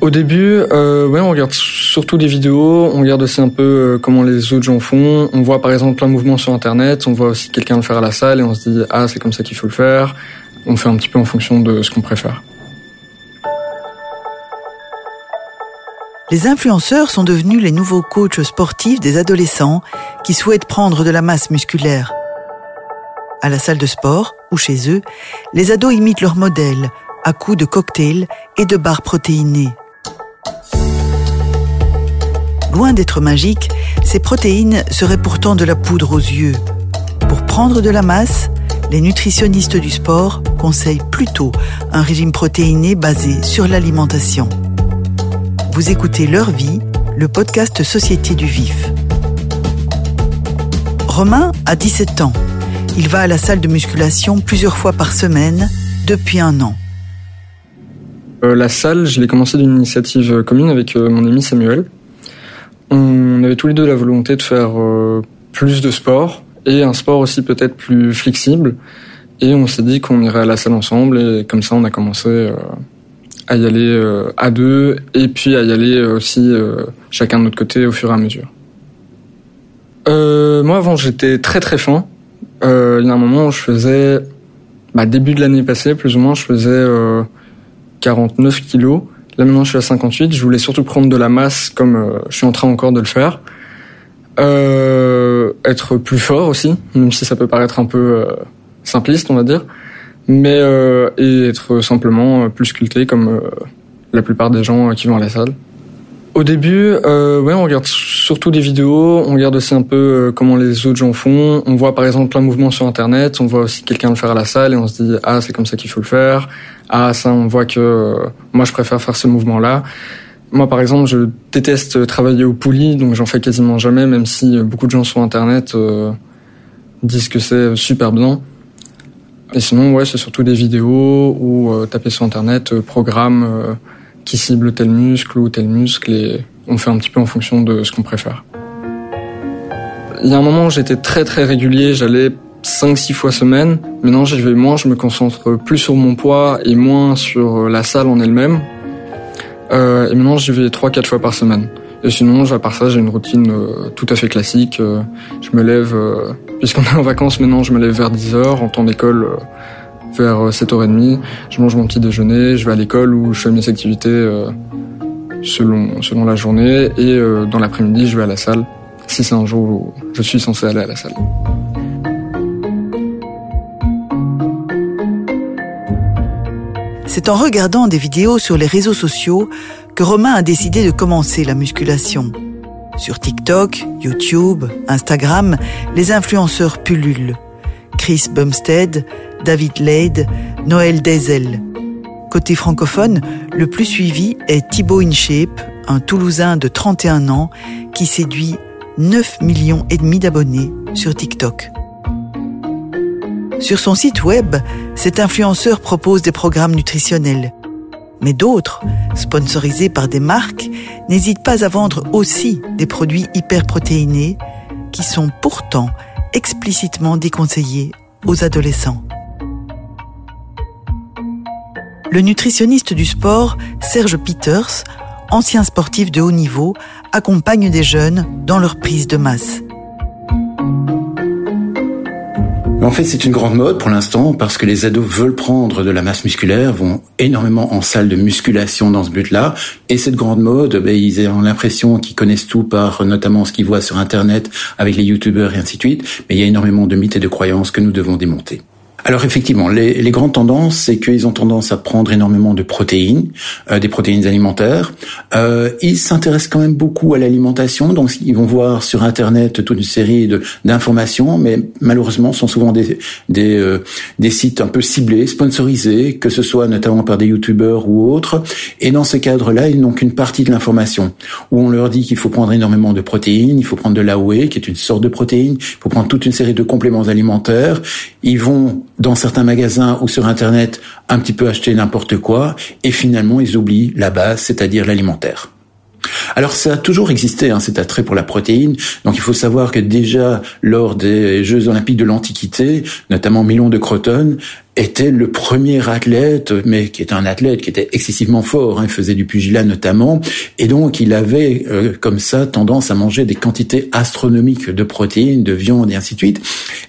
Au début, euh, ouais, on regarde surtout des vidéos, on regarde aussi un peu euh, comment les autres gens font. On voit par exemple un mouvement sur Internet, on voit aussi quelqu'un le faire à la salle et on se dit ah c'est comme ça qu'il faut le faire. On fait un petit peu en fonction de ce qu'on préfère. Les influenceurs sont devenus les nouveaux coachs sportifs des adolescents qui souhaitent prendre de la masse musculaire. À la salle de sport ou chez eux, les ados imitent leur modèle à coups de cocktails et de barres protéinées. Loin d'être magiques, ces protéines seraient pourtant de la poudre aux yeux. Pour prendre de la masse, les nutritionnistes du sport conseillent plutôt un régime protéiné basé sur l'alimentation. Vous écoutez Leur vie, le podcast Société du Vif. Romain a 17 ans. Il va à la salle de musculation plusieurs fois par semaine depuis un an. Euh, la salle, je l'ai commencé d'une initiative commune avec euh, mon ami Samuel on avait tous les deux la volonté de faire euh, plus de sport et un sport aussi peut-être plus flexible. Et on s'est dit qu'on irait à la salle ensemble et comme ça on a commencé euh, à y aller euh, à deux et puis à y aller aussi chacun de notre côté au fur et à mesure. moi avant j'étais très très fin. il y a un moment je faisais, bah, début de l'année passée plus ou moins, je faisais 49 kilos Là maintenant je suis à 58, je voulais surtout prendre de la masse comme euh, je suis en train encore de le faire. Euh, être plus fort aussi, même si ça peut paraître un peu euh, simpliste on va dire, mais euh, et être simplement plus sculpté comme la plupart des gens qui vont à la salle. Au début, euh, ouais, on regarde surtout des vidéos, on regarde aussi un peu comment les autres gens font. On voit par exemple plein de mouvements sur Internet, on voit aussi quelqu'un le faire à la salle et on se dit ah c'est comme ça qu'il faut le faire. Ah ça on voit que euh, moi je préfère faire ce mouvement là moi par exemple je déteste travailler au poulie donc j'en fais quasiment jamais même si beaucoup de gens sur internet euh, disent que c'est super bien. Et sinon ouais c'est surtout des vidéos ou euh, taper sur internet programme qui cible tel muscle ou tel muscle et on fait un petit peu en fonction de ce qu'on préfère il y a un moment où j'étais très très régulier j'allais 5-6 fois semaine. Maintenant, je vais moins, je me concentre plus sur mon poids et moins sur la salle en elle-même. Euh, et maintenant, j'y vais 3-4 fois par semaine. Et sinon, à part ça, j'ai une routine euh, tout à fait classique. Euh, je me lève, euh, puisqu'on est en vacances maintenant, je me lève vers 10h, en temps d'école vers 7h30. Je mange mon petit déjeuner, je vais à l'école où je fais mes activités selon, selon la journée. Et dans l'après-midi, je vais à la salle, si c'est un jour où je suis censé aller à la salle. C'est en regardant des vidéos sur les réseaux sociaux que Romain a décidé de commencer la musculation. Sur TikTok, YouTube, Instagram, les influenceurs pullulent. Chris Bumstead, David Lade, Noël Dezel. Côté francophone, le plus suivi est Thibaut InShape, un Toulousain de 31 ans qui séduit 9 millions et demi d'abonnés sur TikTok. Sur son site web, cet influenceur propose des programmes nutritionnels. Mais d'autres, sponsorisés par des marques, n'hésitent pas à vendre aussi des produits hyperprotéinés qui sont pourtant explicitement déconseillés aux adolescents. Le nutritionniste du sport, Serge Peters, ancien sportif de haut niveau, accompagne des jeunes dans leur prise de masse. En fait, c'est une grande mode pour l'instant parce que les ados veulent prendre de la masse musculaire, vont énormément en salle de musculation dans ce but-là. Et cette grande mode, ben, ils ont l'impression qu'ils connaissent tout par notamment ce qu'ils voient sur Internet avec les youtubeurs et ainsi de suite. Mais il y a énormément de mythes et de croyances que nous devons démonter. Alors effectivement, les, les grandes tendances, c'est qu'ils ont tendance à prendre énormément de protéines, euh, des protéines alimentaires. Euh, ils s'intéressent quand même beaucoup à l'alimentation, donc ils vont voir sur Internet toute une série d'informations, mais malheureusement, ce sont souvent des des, euh, des sites un peu ciblés, sponsorisés, que ce soit notamment par des youtubeurs ou autres. Et dans ce cadre-là, ils n'ont qu'une partie de l'information, où on leur dit qu'il faut prendre énormément de protéines, il faut prendre de l'AOE, qui est une sorte de protéine, il faut prendre toute une série de compléments alimentaires. Ils vont dans certains magasins ou sur Internet un petit peu acheter n'importe quoi, et finalement ils oublient la base, c'est-à-dire l'alimentaire. Alors ça a toujours existé, hein, cet attrait pour la protéine. Donc il faut savoir que déjà lors des Jeux olympiques de l'Antiquité, notamment Milon de Croton, était le premier athlète, mais qui était un athlète qui était excessivement fort. Hein, il faisait du pugilat notamment, et donc il avait euh, comme ça tendance à manger des quantités astronomiques de protéines, de viande et ainsi de suite.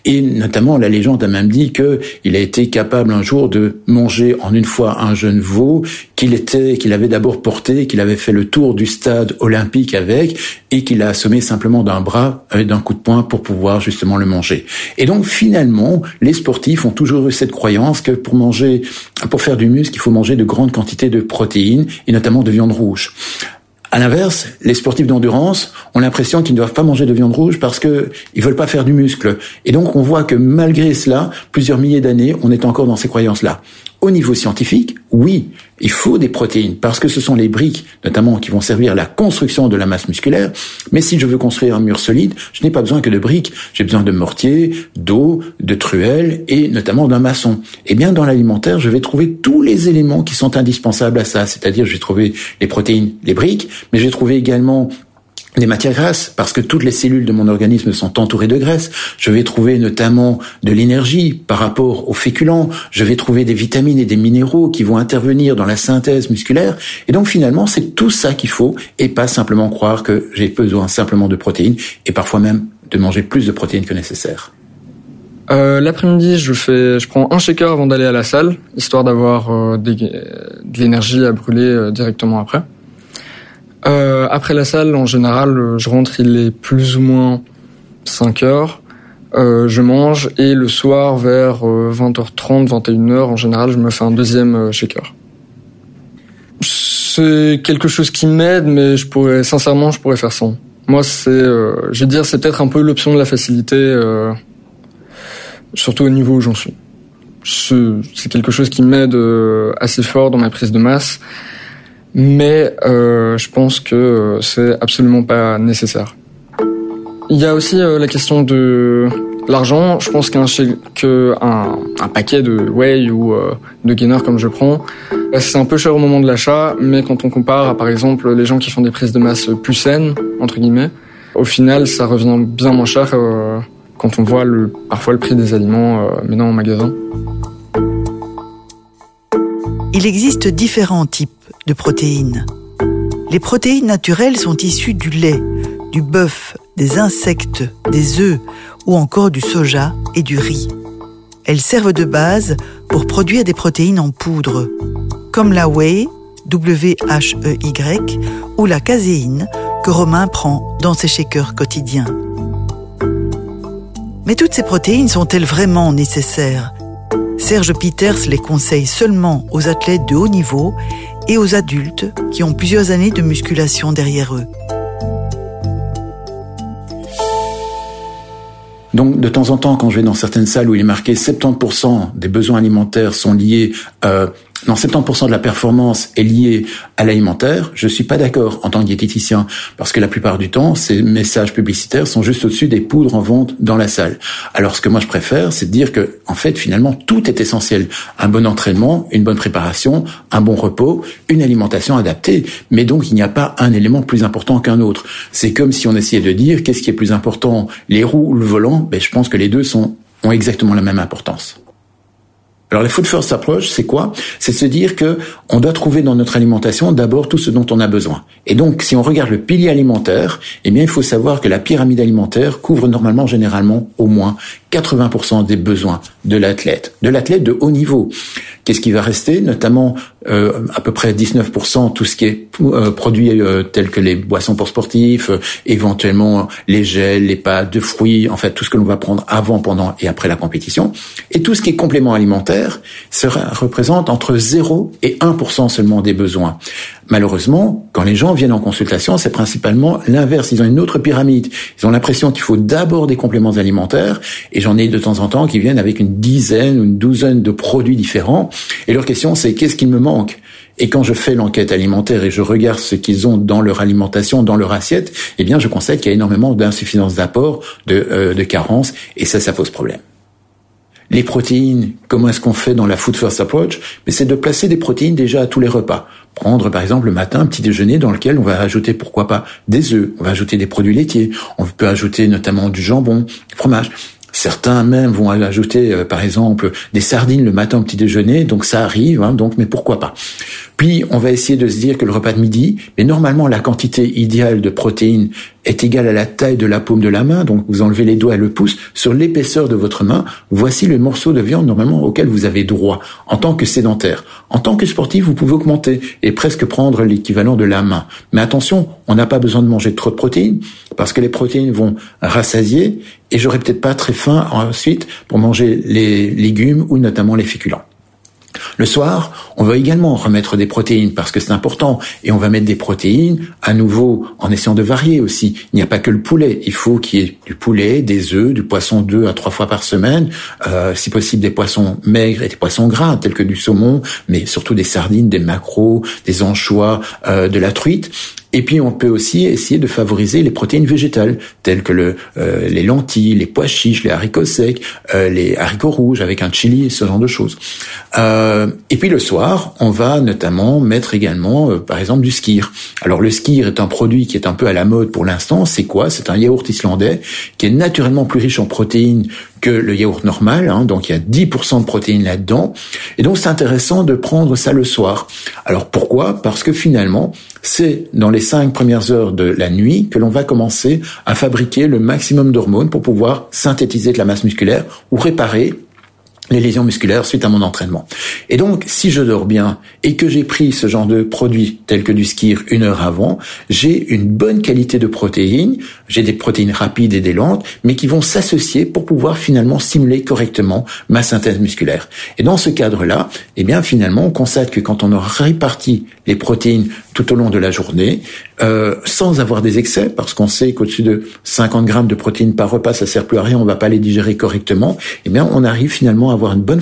Et notamment, la légende a même dit que il a été capable un jour de manger en une fois un jeune veau qu'il était, qu'il avait d'abord porté, qu'il avait fait le tour du stade olympique avec, et qu'il a assommé simplement d'un bras, euh, d'un coup de poing pour pouvoir justement le manger. Et donc finalement, les sportifs ont toujours eu cette croyance que pour manger, pour faire du muscle, il faut manger de grandes quantités de protéines et notamment de viande rouge. À l'inverse, les sportifs d'endurance ont l'impression qu'ils ne doivent pas manger de viande rouge parce que ils veulent pas faire du muscle. Et donc, on voit que malgré cela, plusieurs milliers d'années, on est encore dans ces croyances-là. Au niveau scientifique, oui, il faut des protéines parce que ce sont les briques, notamment, qui vont servir à la construction de la masse musculaire. Mais si je veux construire un mur solide, je n'ai pas besoin que de briques. J'ai besoin de mortier, d'eau, de truelles et notamment d'un maçon. Eh bien, dans l'alimentaire, je vais trouver tous les éléments qui sont indispensables à ça. C'est-à-dire, je vais trouver les protéines, les briques, mais je vais trouver également des matières grasses, parce que toutes les cellules de mon organisme sont entourées de graisse. Je vais trouver notamment de l'énergie par rapport aux féculents. Je vais trouver des vitamines et des minéraux qui vont intervenir dans la synthèse musculaire. Et donc finalement, c'est tout ça qu'il faut et pas simplement croire que j'ai besoin simplement de protéines et parfois même de manger plus de protéines que nécessaire. Euh, L'après-midi, je fais, je prends un shaker avant d'aller à la salle, histoire d'avoir euh, de l'énergie à brûler euh, directement après. Euh, après la salle, en général, euh, je rentre, il est plus ou moins 5 heures. Euh, je mange et le soir, vers 20h30, 21h, en général, je me fais un deuxième shaker. C'est quelque chose qui m'aide, mais je pourrais, sincèrement, je pourrais faire sans. Moi, c'est, je vais dire, c'est peut-être un peu l'option de la facilité, surtout au niveau où j'en suis. C'est quelque chose qui m'aide assez fort dans ma prise de masse mais euh, je pense que c'est absolument pas nécessaire. Il y a aussi euh, la question de l'argent. Je pense qu'un que un, un, paquet de whey ou euh, de gainer comme je prends, c'est un peu cher au moment de l'achat, mais quand on compare à par exemple les gens qui font des prises de masse plus saines entre guillemets, au final ça revient bien moins cher quand on voit parfois le prix des aliments maintenant en magasin. Il existe différents types de protéines. Les protéines naturelles sont issues du lait, du bœuf, des insectes, des œufs ou encore du soja et du riz. Elles servent de base pour produire des protéines en poudre, comme la whey, W-H-E-Y, ou la caséine que Romain prend dans ses shakers quotidiens. Mais toutes ces protéines sont-elles vraiment nécessaires? Serge Peters les conseille seulement aux athlètes de haut niveau et aux adultes qui ont plusieurs années de musculation derrière eux. Donc, de temps en temps, quand je vais dans certaines salles où il est marqué 70% des besoins alimentaires sont liés euh, non, 70% de la performance est liée à l'alimentaire. Je suis pas d'accord en tant que diététicien parce que la plupart du temps, ces messages publicitaires sont juste au-dessus des poudres en vente dans la salle. Alors, ce que moi je préfère, c'est de dire que, en fait, finalement, tout est essentiel. Un bon entraînement, une bonne préparation, un bon repos, une alimentation adaptée. Mais donc, il n'y a pas un élément plus important qu'un autre. C'est comme si on essayait de dire qu'est-ce qui est plus important, les roues ou le volant. Ben, je pense que les deux sont, ont exactement la même importance. Alors la food first approach, c'est quoi? C'est se dire que on doit trouver dans notre alimentation d'abord tout ce dont on a besoin. Et donc, si on regarde le pilier alimentaire, eh bien, il faut savoir que la pyramide alimentaire couvre normalement, généralement, au moins 80% des besoins de l'athlète, de l'athlète de haut niveau. Qu'est-ce qui va rester Notamment euh, à peu près 19% tout ce qui est euh, produit euh, tel que les boissons pour sportifs, euh, éventuellement les gels, les pâtes de fruits, en fait tout ce que l'on va prendre avant, pendant et après la compétition. Et tout ce qui est complément alimentaire sera, représente entre 0 et 1% seulement des besoins. Malheureusement, quand les gens viennent en consultation, c'est principalement l'inverse. Ils ont une autre pyramide. Ils ont l'impression qu'il faut d'abord des compléments alimentaires, et j'en ai de temps en temps qui viennent avec une dizaine ou une douzaine de produits différents. Et leur question, c'est qu'est-ce qu'il me manque? Et quand je fais l'enquête alimentaire et je regarde ce qu'ils ont dans leur alimentation, dans leur assiette, eh bien, je constate qu'il y a énormément d'insuffisance d'apport, de, euh, de carence, et ça, ça pose problème. Les protéines, comment est-ce qu'on fait dans la food first approach? Mais c'est de placer des protéines déjà à tous les repas. Prendre par exemple le matin un petit déjeuner dans lequel on va ajouter pourquoi pas des œufs, on va ajouter des produits laitiers, on peut ajouter notamment du jambon, du fromage Certains même vont ajouter, euh, par exemple, des sardines le matin au petit déjeuner, donc ça arrive, hein, donc mais pourquoi pas? Puis on va essayer de se dire que le repas de midi, mais normalement la quantité idéale de protéines est égale à la taille de la paume de la main, donc vous enlevez les doigts et le pouce sur l'épaisseur de votre main, voici le morceau de viande normalement auquel vous avez droit en tant que sédentaire. En tant que sportif, vous pouvez augmenter et presque prendre l'équivalent de la main. Mais attention, on n'a pas besoin de manger trop de protéines parce que les protéines vont rassasier et j'aurai peut-être pas très faim ensuite pour manger les légumes ou notamment les féculents. Le soir, on va également remettre des protéines parce que c'est important et on va mettre des protéines à nouveau en essayant de varier aussi. Il n'y a pas que le poulet, il faut qu'il y ait du poulet, des œufs, du poisson deux à trois fois par semaine, euh, si possible des poissons maigres et des poissons gras tels que du saumon, mais surtout des sardines, des maquereaux, des anchois, euh, de la truite. Et puis on peut aussi essayer de favoriser les protéines végétales, telles que euh, les lentilles, les pois chiches, les haricots secs, euh, les haricots rouges avec un chili, ce genre de choses. Euh, et puis le soir, on va notamment mettre également, par exemple, du skir. Alors le skir est un produit qui est un peu à la mode pour l'instant. C'est quoi? C'est un yaourt islandais qui est naturellement plus riche en protéines que le yaourt normal, hein, donc il y a 10% de protéines là-dedans. Et donc c'est intéressant de prendre ça le soir. Alors pourquoi? Parce que finalement, c'est dans les cinq premières heures de la nuit que l'on va commencer à fabriquer le maximum d'hormones pour pouvoir synthétiser de la masse musculaire ou réparer les lésions musculaires suite à mon entraînement. Et donc, si je dors bien et que j'ai pris ce genre de produit tel que du skir une heure avant, j'ai une bonne qualité de protéines, j'ai des protéines rapides et des lentes, mais qui vont s'associer pour pouvoir finalement stimuler correctement ma synthèse musculaire. Et dans ce cadre-là, eh bien finalement, on constate que quand on aura réparti les protéines tout au long de la journée, euh, sans avoir des excès, parce qu'on sait qu'au-dessus de 50 grammes de protéines par repas, ça sert plus à rien, on va pas les digérer correctement, eh bien, on arrive finalement à avoir une bonne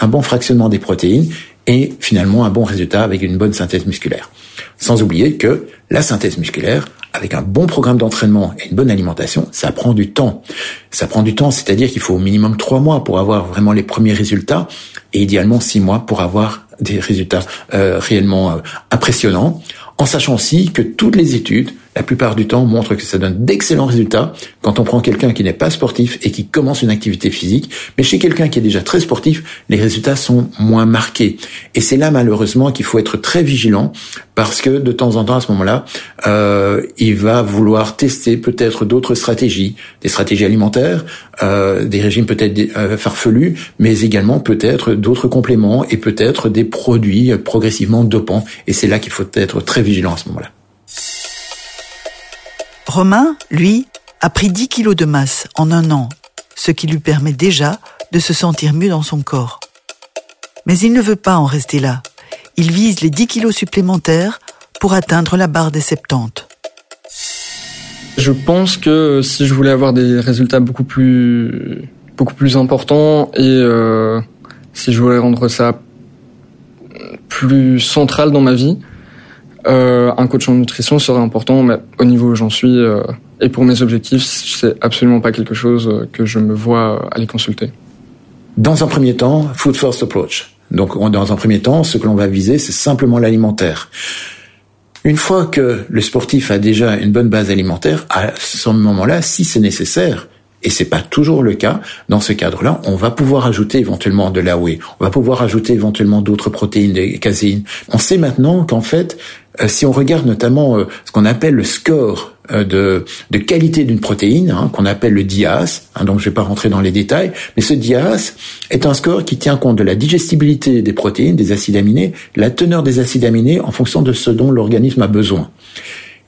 un bon fractionnement des protéines et finalement un bon résultat avec une bonne synthèse musculaire. Sans oublier que la synthèse musculaire, avec un bon programme d'entraînement et une bonne alimentation, ça prend du temps. Ça prend du temps, c'est-à-dire qu'il faut au minimum trois mois pour avoir vraiment les premiers résultats et idéalement six mois pour avoir des résultats euh, réellement euh, impressionnants, en sachant aussi que toutes les études la plupart du temps, montre que ça donne d'excellents résultats quand on prend quelqu'un qui n'est pas sportif et qui commence une activité physique. Mais chez quelqu'un qui est déjà très sportif, les résultats sont moins marqués. Et c'est là malheureusement qu'il faut être très vigilant parce que de temps en temps, à ce moment-là, euh, il va vouloir tester peut-être d'autres stratégies, des stratégies alimentaires, euh, des régimes peut-être euh, farfelus, mais également peut-être d'autres compléments et peut-être des produits progressivement dopants. Et c'est là qu'il faut être très vigilant à ce moment-là. Romain, lui, a pris 10 kilos de masse en un an, ce qui lui permet déjà de se sentir mieux dans son corps. Mais il ne veut pas en rester là. Il vise les 10 kilos supplémentaires pour atteindre la barre des 70. Je pense que si je voulais avoir des résultats beaucoup plus importants et euh, si je voulais rendre ça plus central dans ma vie, euh, un coach en nutrition serait important, mais au niveau où j'en suis euh, et pour mes objectifs, c'est absolument pas quelque chose euh, que je me vois aller consulter. Dans un premier temps, food first approach. Donc, dans un premier temps, ce que l'on va viser, c'est simplement l'alimentaire. Une fois que le sportif a déjà une bonne base alimentaire, à ce moment-là, si c'est nécessaire, et c'est pas toujours le cas. Dans ce cadre-là, on va pouvoir ajouter éventuellement de l'AOE. On va pouvoir ajouter éventuellement d'autres protéines, des caséines. On sait maintenant qu'en fait, euh, si on regarde notamment euh, ce qu'on appelle le score euh, de, de qualité d'une protéine, hein, qu'on appelle le DIAS, hein, donc je vais pas rentrer dans les détails, mais ce DIAS est un score qui tient compte de la digestibilité des protéines, des acides aminés, la teneur des acides aminés en fonction de ce dont l'organisme a besoin.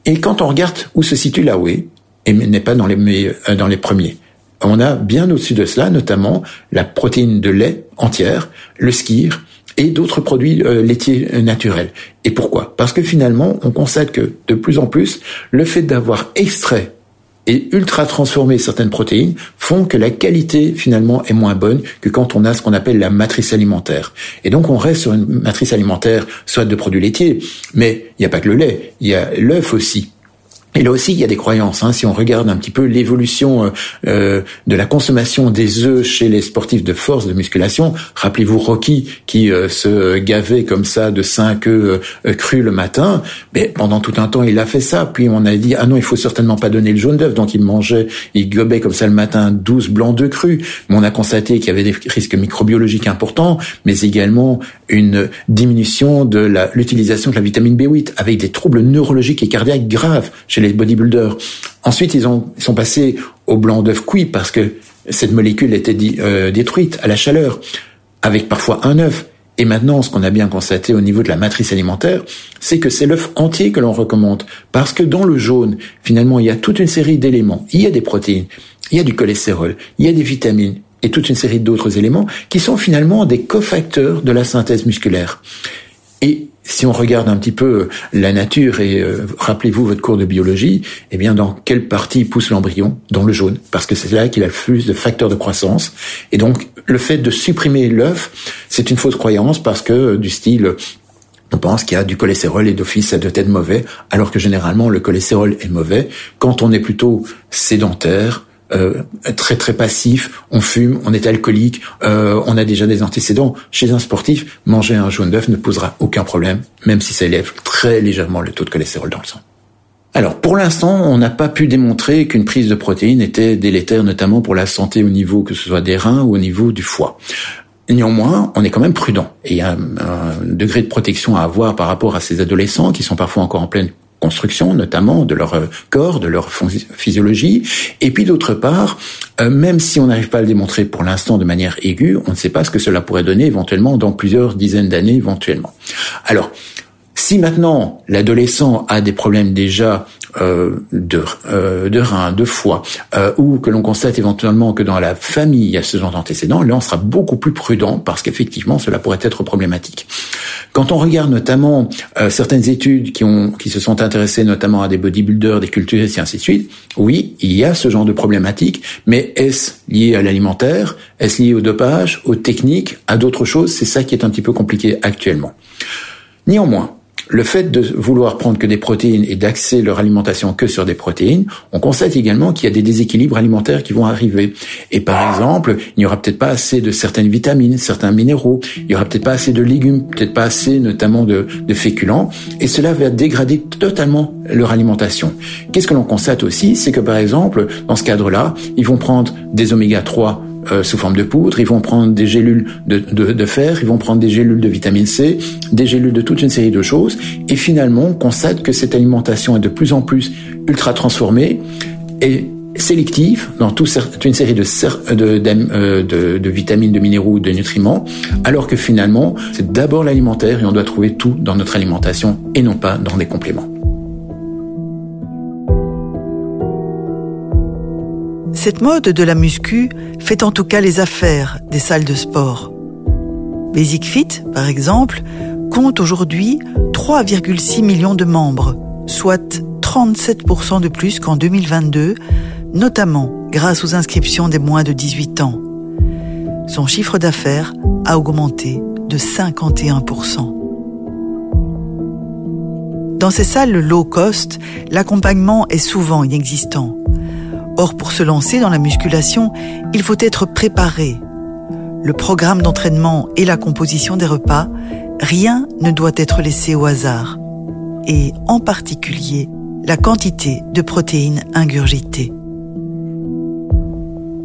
Et quand on regarde où se situe l'AOE, et n'est pas dans les, dans les premiers on a bien au-dessus de cela, notamment la protéine de lait entière, le skir et d'autres produits euh, laitiers naturels. Et pourquoi? Parce que finalement, on constate que de plus en plus, le fait d'avoir extrait et ultra transformé certaines protéines font que la qualité finalement est moins bonne que quand on a ce qu'on appelle la matrice alimentaire. Et donc on reste sur une matrice alimentaire soit de produits laitiers, mais il n'y a pas que le lait, il y a l'œuf aussi. Et là aussi, il y a des croyances. Hein. Si on regarde un petit peu l'évolution euh, euh, de la consommation des œufs chez les sportifs de force de musculation, rappelez-vous Rocky qui euh, se gavait comme ça de 5 œufs crus le matin. Mais pendant tout un temps, il a fait ça. Puis on a dit ah non, il faut certainement pas donner le jaune d'œuf. Donc il mangeait, il gobait comme ça le matin 12 blancs d'œufs crus. Mais on a constaté qu'il y avait des risques microbiologiques importants, mais également une diminution de l'utilisation de la vitamine B8 avec des troubles neurologiques et cardiaques graves chez les bodybuilders. Ensuite, ils, ont, ils sont passés au blanc d'œuf cuit parce que cette molécule était euh, détruite à la chaleur, avec parfois un œuf. Et maintenant, ce qu'on a bien constaté au niveau de la matrice alimentaire, c'est que c'est l'œuf entier que l'on recommande. Parce que dans le jaune, finalement, il y a toute une série d'éléments. Il y a des protéines, il y a du cholestérol, il y a des vitamines et toute une série d'autres éléments qui sont finalement des cofacteurs de la synthèse musculaire. Et si on regarde un petit peu euh, la nature et euh, rappelez-vous votre cours de biologie, eh bien dans quelle partie pousse l'embryon? Dans le jaune, parce que c'est là qu'il a le plus de facteurs de croissance. Et donc le fait de supprimer l'œuf, c'est une fausse croyance parce que euh, du style on pense qu'il y a du cholestérol et d'office ça doit être mauvais, alors que généralement le cholestérol est mauvais quand on est plutôt sédentaire, euh, très très passif, on fume, on est alcoolique, euh, on a déjà des antécédents. Chez un sportif, manger un jaune d'œuf ne posera aucun problème, même si ça élève très légèrement le taux de cholestérol dans le sang. Alors, pour l'instant, on n'a pas pu démontrer qu'une prise de protéines était délétère, notamment pour la santé au niveau que ce soit des reins ou au niveau du foie. Néanmoins, on est quand même prudent et il y a un, degré de protection à avoir par rapport à ces adolescents qui sont parfois encore en pleine construction notamment de leur euh, corps, de leur physiologie. Et puis d'autre part, euh, même si on n'arrive pas à le démontrer pour l'instant de manière aiguë, on ne sait pas ce que cela pourrait donner éventuellement dans plusieurs dizaines d'années éventuellement. Alors, si maintenant l'adolescent a des problèmes déjà euh, de, euh, de rein, de foie, euh, ou que l'on constate éventuellement que dans la famille il y a ce genre d'antécédents, là on sera beaucoup plus prudent parce qu'effectivement cela pourrait être problématique. Quand on regarde notamment euh, certaines études qui ont qui se sont intéressées notamment à des bodybuilders, des culturistes et ainsi de suite, oui, il y a ce genre de problématique, mais est-ce lié à l'alimentaire, est-ce lié au dopage, aux techniques, à d'autres choses? C'est ça qui est un petit peu compliqué actuellement. Néanmoins, le fait de vouloir prendre que des protéines et d'axer leur alimentation que sur des protéines, on constate également qu'il y a des déséquilibres alimentaires qui vont arriver. Et par exemple, il n'y aura peut-être pas assez de certaines vitamines, certains minéraux, il n'y aura peut-être pas assez de légumes, peut-être pas assez notamment de, de féculents, et cela va dégrader totalement leur alimentation. Qu'est-ce que l'on constate aussi, c'est que par exemple, dans ce cadre-là, ils vont prendre des oméga 3 euh, sous forme de poudre, ils vont prendre des gélules de, de, de, fer, ils vont prendre des gélules de vitamine C, des gélules de toute une série de choses, et finalement on constate que cette alimentation est de plus en plus ultra transformée et sélective dans toute une série de, euh, de, de, vitamines, de minéraux, de nutriments, alors que finalement c'est d'abord l'alimentaire et on doit trouver tout dans notre alimentation et non pas dans des compléments. Cette mode de la muscu fait en tout cas les affaires des salles de sport. Basic Fit, par exemple, compte aujourd'hui 3,6 millions de membres, soit 37% de plus qu'en 2022, notamment grâce aux inscriptions des moins de 18 ans. Son chiffre d'affaires a augmenté de 51%. Dans ces salles low cost, l'accompagnement est souvent inexistant. Or, pour se lancer dans la musculation, il faut être préparé. Le programme d'entraînement et la composition des repas, rien ne doit être laissé au hasard. Et en particulier, la quantité de protéines ingurgitées.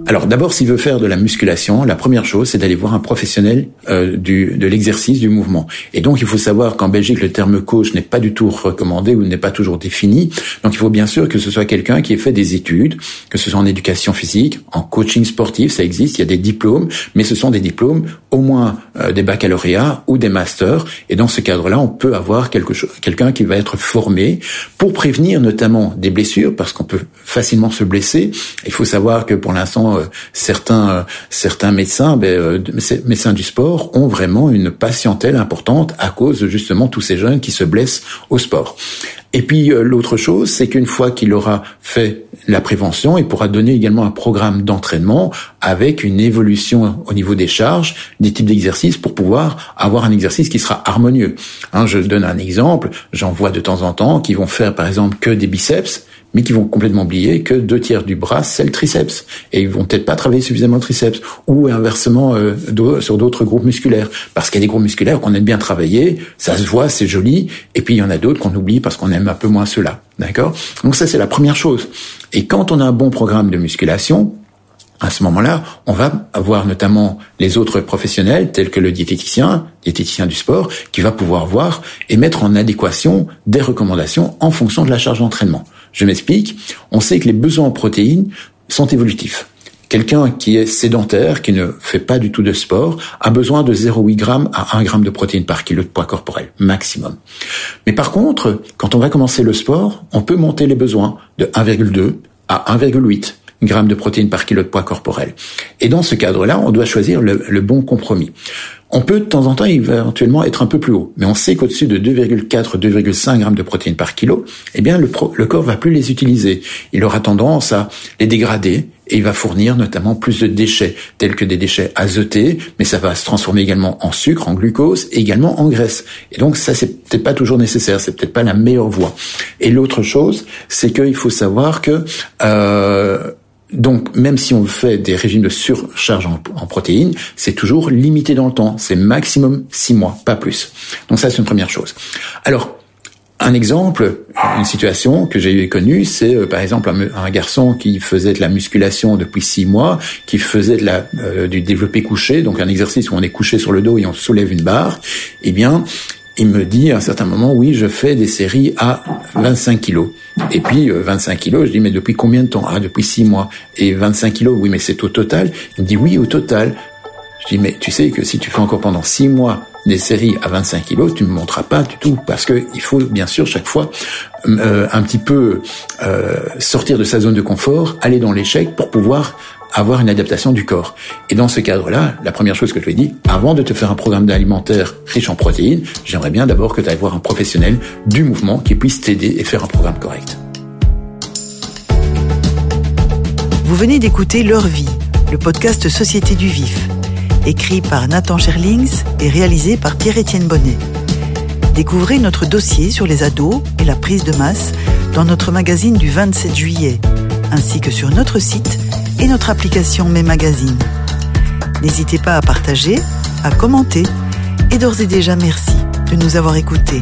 Alors d'abord, s'il veut faire de la musculation, la première chose, c'est d'aller voir un professionnel euh, du, de l'exercice, du mouvement. Et donc, il faut savoir qu'en Belgique, le terme coach n'est pas du tout recommandé ou n'est pas toujours défini. Donc, il faut bien sûr que ce soit quelqu'un qui ait fait des études, que ce soit en éducation physique, en coaching sportif, ça existe, il y a des diplômes, mais ce sont des diplômes au moins euh, des baccalauréats ou des masters. Et dans ce cadre-là, on peut avoir quelque chose, quelqu'un qui va être formé pour prévenir notamment des blessures, parce qu'on peut facilement se blesser. Il faut savoir que pour l'instant, euh, certains euh, certains médecins, ben, euh, médecins du sport, ont vraiment une patientèle importante à cause justement tous ces jeunes qui se blessent au sport. Et puis l'autre chose, c'est qu'une fois qu'il aura fait la prévention, il pourra donner également un programme d'entraînement avec une évolution au niveau des charges, des types d'exercices pour pouvoir avoir un exercice qui sera harmonieux. Hein, je donne un exemple, j'en vois de temps en temps qui vont faire par exemple que des biceps, mais qui vont complètement oublier que deux tiers du bras, c'est le triceps. Et ils vont peut-être pas travailler suffisamment le triceps. Ou inversement, euh, sur d'autres groupes musculaires. Parce qu'il y a des groupes musculaires qu'on aime bien travailler, ça se voit, c'est joli. Et puis il y en a d'autres qu'on oublie parce qu'on aime un peu moins cela. D'accord? Donc ça, c'est la première chose. Et quand on a un bon programme de musculation, à ce moment-là, on va avoir notamment les autres professionnels, tels que le diététicien, diététicien du sport, qui va pouvoir voir et mettre en adéquation des recommandations en fonction de la charge d'entraînement. Je m'explique. On sait que les besoins en protéines sont évolutifs. Quelqu'un qui est sédentaire, qui ne fait pas du tout de sport, a besoin de 0,8 g à 1 g de protéines par kilo de poids corporel, maximum. Mais par contre, quand on va commencer le sport, on peut monter les besoins de 1,2 à 1,8 grammes de protéines par kilo de poids corporel. Et dans ce cadre-là, on doit choisir le, bon compromis. On peut de temps en temps éventuellement être un peu plus haut, mais on sait qu'au-dessus de 2,4, 2,5 grammes de protéines par kilo, eh bien le, le corps va plus les utiliser. Il aura tendance à les dégrader et il va fournir notamment plus de déchets, tels que des déchets azotés, mais ça va se transformer également en sucre, en glucose et également en graisse. Et donc ça, c'est peut-être pas toujours nécessaire, c'est peut-être pas la meilleure voie. Et l'autre chose, c'est qu'il faut savoir que euh, donc, même si on fait des régimes de surcharge en, protéines, c'est toujours limité dans le temps. C'est maximum six mois, pas plus. Donc ça, c'est une première chose. Alors, un exemple, une situation que j'ai connue, c'est euh, par exemple un, garçon qui faisait de la musculation depuis six mois, qui faisait de la, euh, du développé couché, donc un exercice où on est couché sur le dos et on soulève une barre. Eh bien, il me dit à un certain moment, oui, je fais des séries à 25 kilos. Et puis 25 euh, kilos, je dis, mais depuis combien de temps? Ah, depuis 6 mois. Et 25 kilos, oui, mais c'est au total. Il me dit, oui, au total. Je dis, mais tu sais que si tu fais encore pendant 6 mois des séries à 25 kilos, tu ne me montreras pas du tout, parce que il faut bien sûr chaque fois euh, un petit peu euh, sortir de sa zone de confort, aller dans l'échec pour pouvoir avoir une adaptation du corps. Et dans ce cadre-là, la première chose que je lui ai dit, avant de te faire un programme alimentaire riche en protéines, j'aimerais bien d'abord que tu ailles voir un professionnel du mouvement qui puisse t'aider et faire un programme correct. Vous venez d'écouter Leur vie, le podcast Société du Vif, écrit par Nathan Scherlings et réalisé par Pierre-Étienne Bonnet. Découvrez notre dossier sur les ados et la prise de masse dans notre magazine du 27 juillet, ainsi que sur notre site et notre application Mes Magazines. N'hésitez pas à partager, à commenter et d'ores et déjà merci de nous avoir écoutés.